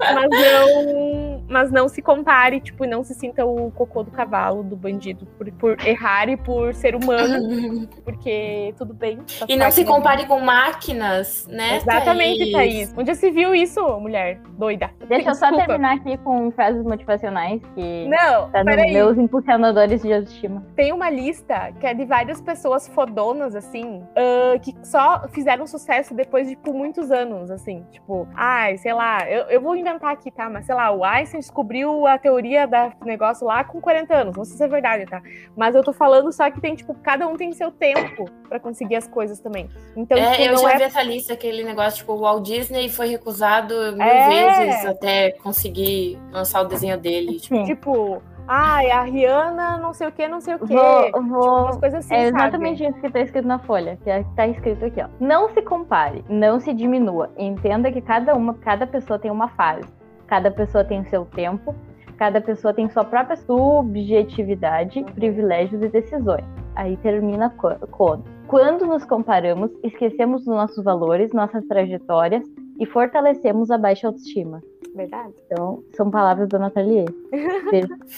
mas não, mas não se compare, tipo, não se sinta o cocô do cavalo, do bandido, por, por errar e por ser humano, porque tudo bem. faz E não se vida. compare com máquinas, né? Exatamente, Thaís. Onde já se viu isso, mulher? Doida. Deixa eu só Desculpa. terminar aqui com frases motivacionais que Não, tá nos meus impulsionadores de autoestima. Tem uma lista que é de várias pessoas fodonas, assim, ah, que só fizeram sucesso depois de tipo, muitos anos, assim. Tipo, ai, sei lá, eu, eu vou inventar aqui, tá? Mas sei lá, o Einstein descobriu a teoria da negócio lá com 40 anos. Não sei se é verdade, tá? Mas eu tô falando só que tem, tipo, cada um tem seu tempo pra conseguir as coisas também. Então, É, tipo, eu já é vi essa lista, aquele negócio, tipo, o Walt Disney foi recusado mil É. vezes até conseguir lançar o desenho dele. Tipo, tipo, ai, a Rihanna, não sei o que, não sei o que. Vou, Tipo, umas coisas assim, É sabe? exatamente isso que tá escrito na folha, que é- tá escrito aqui, ó. Não se compare, não se diminua. Entenda que cada uma, cada pessoa tem uma fase. Cada pessoa tem seu tempo, cada pessoa tem sua própria subjetividade, privilégios e decisões. Aí termina qu- quando? Quando nos comparamos, esquecemos dos nossos valores, nossas trajetórias e fortalecemos a baixa autoestima. Verdade. Então, são palavras da Nathalie.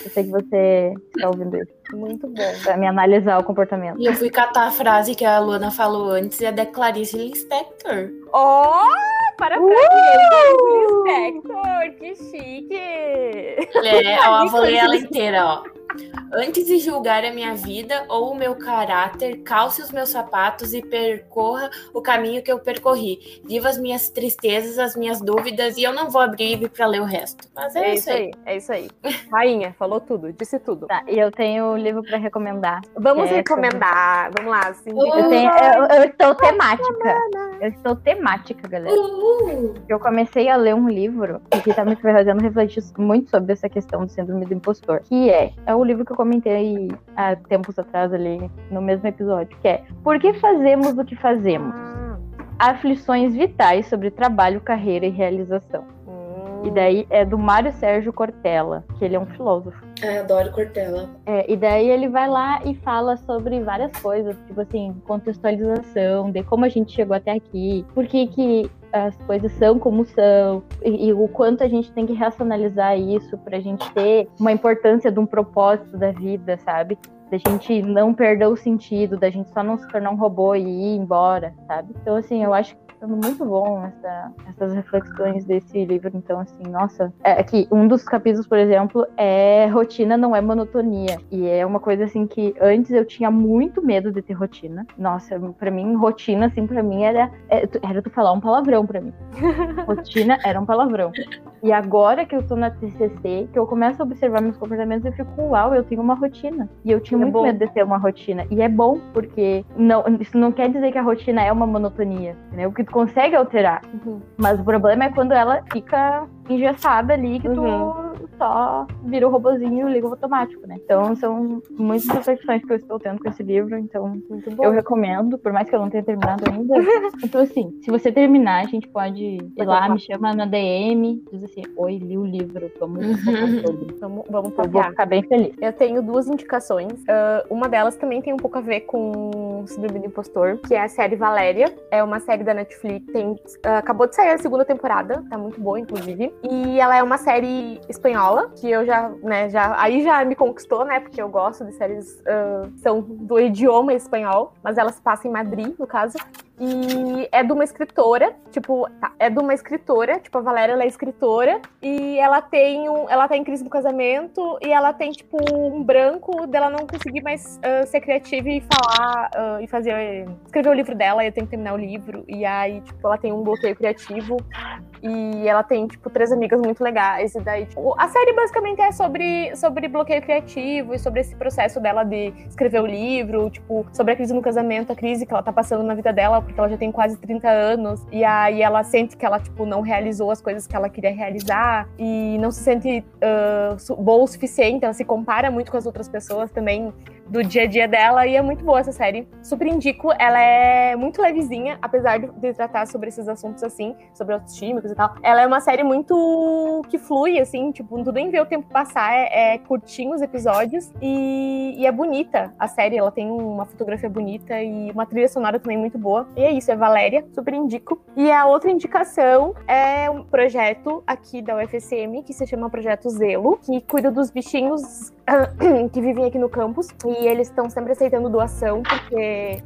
Eu sei que você está ouvindo isso, Muito bom. pra me analisar o comportamento. E eu fui catar a frase que a Luana falou antes, e é da Clarice Lispector. Oh, parabéns, Inspector, que chique. É, ó, eu vou ler ela inteira, ó. Antes de julgar a minha vida ou o meu caráter, calce os meus sapatos e percorra o caminho que eu percorri. Viva as minhas tristezas, as minhas dúvidas e eu não vou abrir para ler o resto. Mas é, É isso aí. É isso aí. Rainha, falou tudo, disse tudo. Tá, e eu tenho um livro pra recomendar. Vamos É, recomendar. Vamos lá, assim. Eu, tenho, eu, eu estou temática. Eu estou temática, galera. Uhul. Eu comecei a ler um livro que tá me fazendo refletir muito sobre essa questão do síndrome do impostor. Que é, é o livro que eu comentei há tempos atrás ali, no mesmo episódio, que é Por que fazemos o que fazemos? Ah, Aflições vitais sobre trabalho, carreira e realização. hum. E daí é do Mário Sérgio Cortella, que ele é um filósofo. Ai, adoro Cortella. É, e daí ele vai lá e fala sobre várias coisas, tipo assim, contextualização, de como a gente chegou até aqui, por que, que as coisas são como são, e, e o quanto a gente tem que racionalizar isso pra gente ter uma importância de um propósito da vida, sabe? Da gente não perder o sentido, da gente só não se tornar um robô e ir embora, sabe? Então, assim, eu acho que sendo muito bom essa- essas reflexões desse livro. Então, assim, nossa. É que um dos capítulos, por exemplo, é rotina não é monotonia. E é uma coisa assim que antes eu tinha muito medo de ter rotina. Nossa, pra mim, rotina, assim, pra mim era, é, era tu falar um palavrão pra mim. rotina era um palavrão. E agora que eu tô na TCC, que eu começo a observar meus comportamentos, eu fico, uau, eu tenho uma rotina. E eu tinha É muito bom. medo de ter uma rotina. E é bom, porque não, isso não quer dizer que a rotina é uma monotonia, entendeu? Que tu consegue alterar. Uhum. Mas o problema é quando ela fica engessada ali, que tu Uhum. só vira o robozinho e liga o automático, né? Então são muitas reflexões que eu estou tendo com esse livro, então Muito bom. eu recomendo, por mais que eu não tenha terminado ainda. Então, assim, se você terminar, a gente pode ir lá, me chama na DM, diz assim, oi, li o livro, vamos Uhum. Vamos, vamos Eu vou ficar bem feliz. Eu tenho duas indicações. Ah, uma delas também tem um pouco a ver com Síndrome do Impostor, que é a série Valéria. É uma série da Netflix. Tem, ah, acabou de sair a segunda temporada, tá muito boa, inclusive. E ela é uma série espanhola, que eu já, né, já. Aí já me conquistou, né? Porque eu gosto de séries que são do idioma espanhol, mas ela se passa em Madrid, no caso. E é de uma escritora, tipo, tá, é de uma escritora, tipo, a Valéria ela é escritora, e ela tem um. Ela tá em crise do casamento e ela tem, tipo, um branco dela não conseguir mais ah, ser criativa e falar ah, e fazer. escrever o livro dela, e eu tenho que terminar o livro. E aí, tipo, ela tem um bloqueio criativo. E ela tem, tipo, três amigas muito legais. E daí, tipo, a série basicamente é sobre, sobre bloqueio criativo e sobre esse processo dela de escrever o livro, tipo, sobre a crise no casamento, a crise que ela tá passando na vida dela, porque ela já tem quase 30 anos. E aí ela sente que ela, tipo, não realizou as coisas que ela queria realizar e não se sente su- boa o suficiente. Ela se compara muito com as outras pessoas também do dia a dia dela e é muito boa essa série. Super indico, ela é muito levezinha, apesar de, tratar sobre esses assuntos assim, sobre autoestima e tal. Ela é uma série muito que flui, assim, tipo, tu nem vê o tempo passar, é, é curtinho os episódios e, e é bonita a série, ela tem uma fotografia bonita e uma trilha sonora também muito boa. E é isso, é Valéria, super indico. E a outra indicação é um projeto aqui da UFSM que se chama Projeto Zelo, que cuida dos bichinhos que vivem aqui no campus e eles estão sempre aceitando doação porque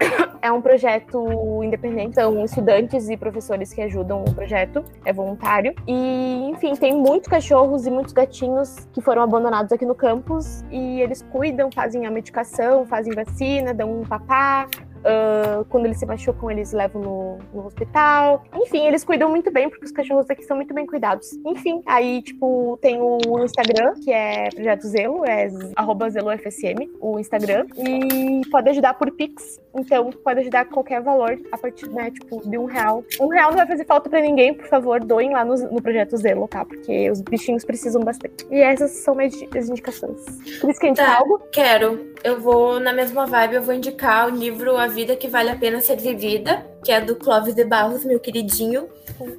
é um projeto independente, são estudantes e professores que ajudam o projeto, é voluntário. E, enfim, tem muitos cachorros e muitos gatinhos que foram abandonados aqui no campus e eles cuidam, fazem a medicação, fazem vacina, dão um papá. Ah, quando eles se machucam, eles levam no, no hospital. Enfim, eles cuidam muito bem, porque os cachorros aqui são muito bem cuidados. Enfim, aí, tipo, tem o Instagram, que é Projeto Zelo, é ZeloFSM, o Instagram. E pode ajudar por Pix. Então, pode ajudar qualquer valor, a partir, né, tipo, de um real. Um real não vai fazer falta pra ninguém, por favor, doem lá no, no Projeto Zelo, tá? Porque os bichinhos precisam bastante. E essas são minhas as indicações. Por isso que a gente Tá. algo. Quero. Eu vou, na mesma vibe, eu vou indicar o livro A Vida que Vale a Pena Ser Vivida, que é do Clóvis de Barros, meu queridinho,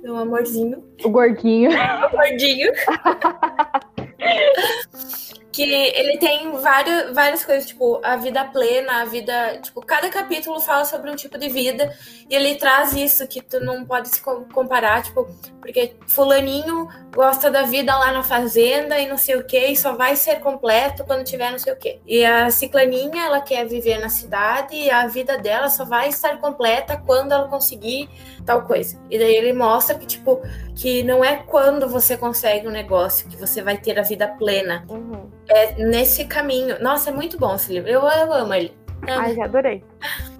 meu amorzinho. O gordinho. gordinho. que ele tem várias, várias coisas, tipo, a vida plena, a vida. Tipo, cada capítulo fala sobre um tipo de vida. E ele traz isso que tu não pode se com- comparar, tipo, porque fulaninho gosta da vida lá na fazenda e não sei o que, e só vai ser completo quando tiver não sei o que. E a ciclaninha, ela quer viver na cidade e a vida dela só vai estar completa quando ela conseguir tal coisa. E daí ele mostra que, tipo, que não é quando você consegue um negócio que você vai ter a vida plena. Uhum. é nesse caminho. Nossa, é muito bom esse livro. Eu, eu amo ele. Amo. Ai, já adorei.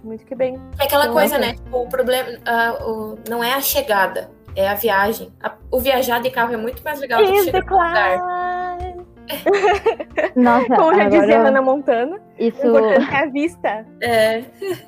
Muito que bem. É aquela Eu coisa, amo. né? Tipo, o problema ah, o- não é a chegada, é a viagem. A- o viajar de carro é muito mais legal do que chegar the no lugar. Nossa, Como já agora dizia eu- Hannah Montana, isso. o importante é a vista. É.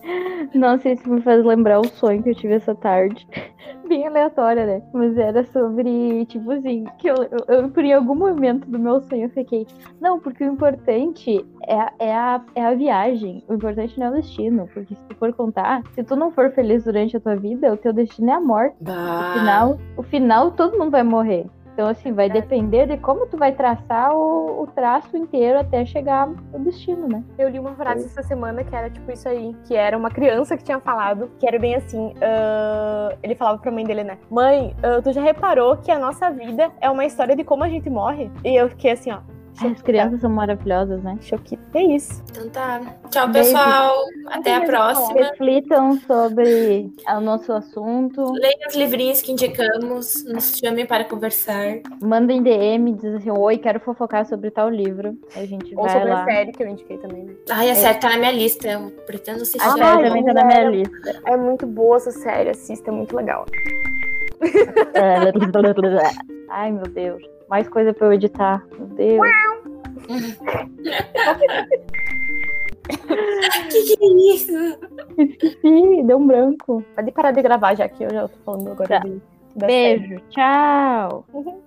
Nossa, isso me faz lembrar o sonho que eu tive essa tarde. Bem aleatória, né? Mas era sobre, tipo assim, que eu, eu, eu, por em algum momento do meu sonho eu fiquei, não, porque o importante é, a- é, a, é a viagem. O importante não é o destino. Porque se tu for contar, se tu não for feliz durante a tua vida, o teu destino é a morte. O Bah. final, o final todo mundo vai morrer. Então, assim, vai depender de como tu vai traçar o, o traço inteiro até chegar no destino, né? Eu li uma frase essa semana que era tipo isso aí, que era uma criança que tinha falado, que era bem assim, ah, ele falava pra mãe dele, né? Mãe, ah, tu já reparou que a nossa vida é uma história de como a gente morre? E eu fiquei assim, ó. As crianças são maravilhosas, né? Choquita. É isso. Então tá. Tchau, Beijo. pessoal. Até a próxima. Reflitam sobre o nosso assunto. Leiam os livrinhos que indicamos. Nos chamem para conversar. Mandem DM, dizem assim, oi, quero fofocar sobre tal livro. A gente Ou vai sobre lá. a série que eu indiquei também, né? Ai, a série tá na minha lista. Eu pretendo assistir. A série também tá na minha lista. É muito boa essa série, assista, é muito legal. Ai, meu Deus. Mais coisa pra eu editar. Meu Deus. que que é isso? Esqueci, deu um branco. Pode parar de gravar já que eu já tô falando agora Tá. de. Beijo, tchau. Uhum.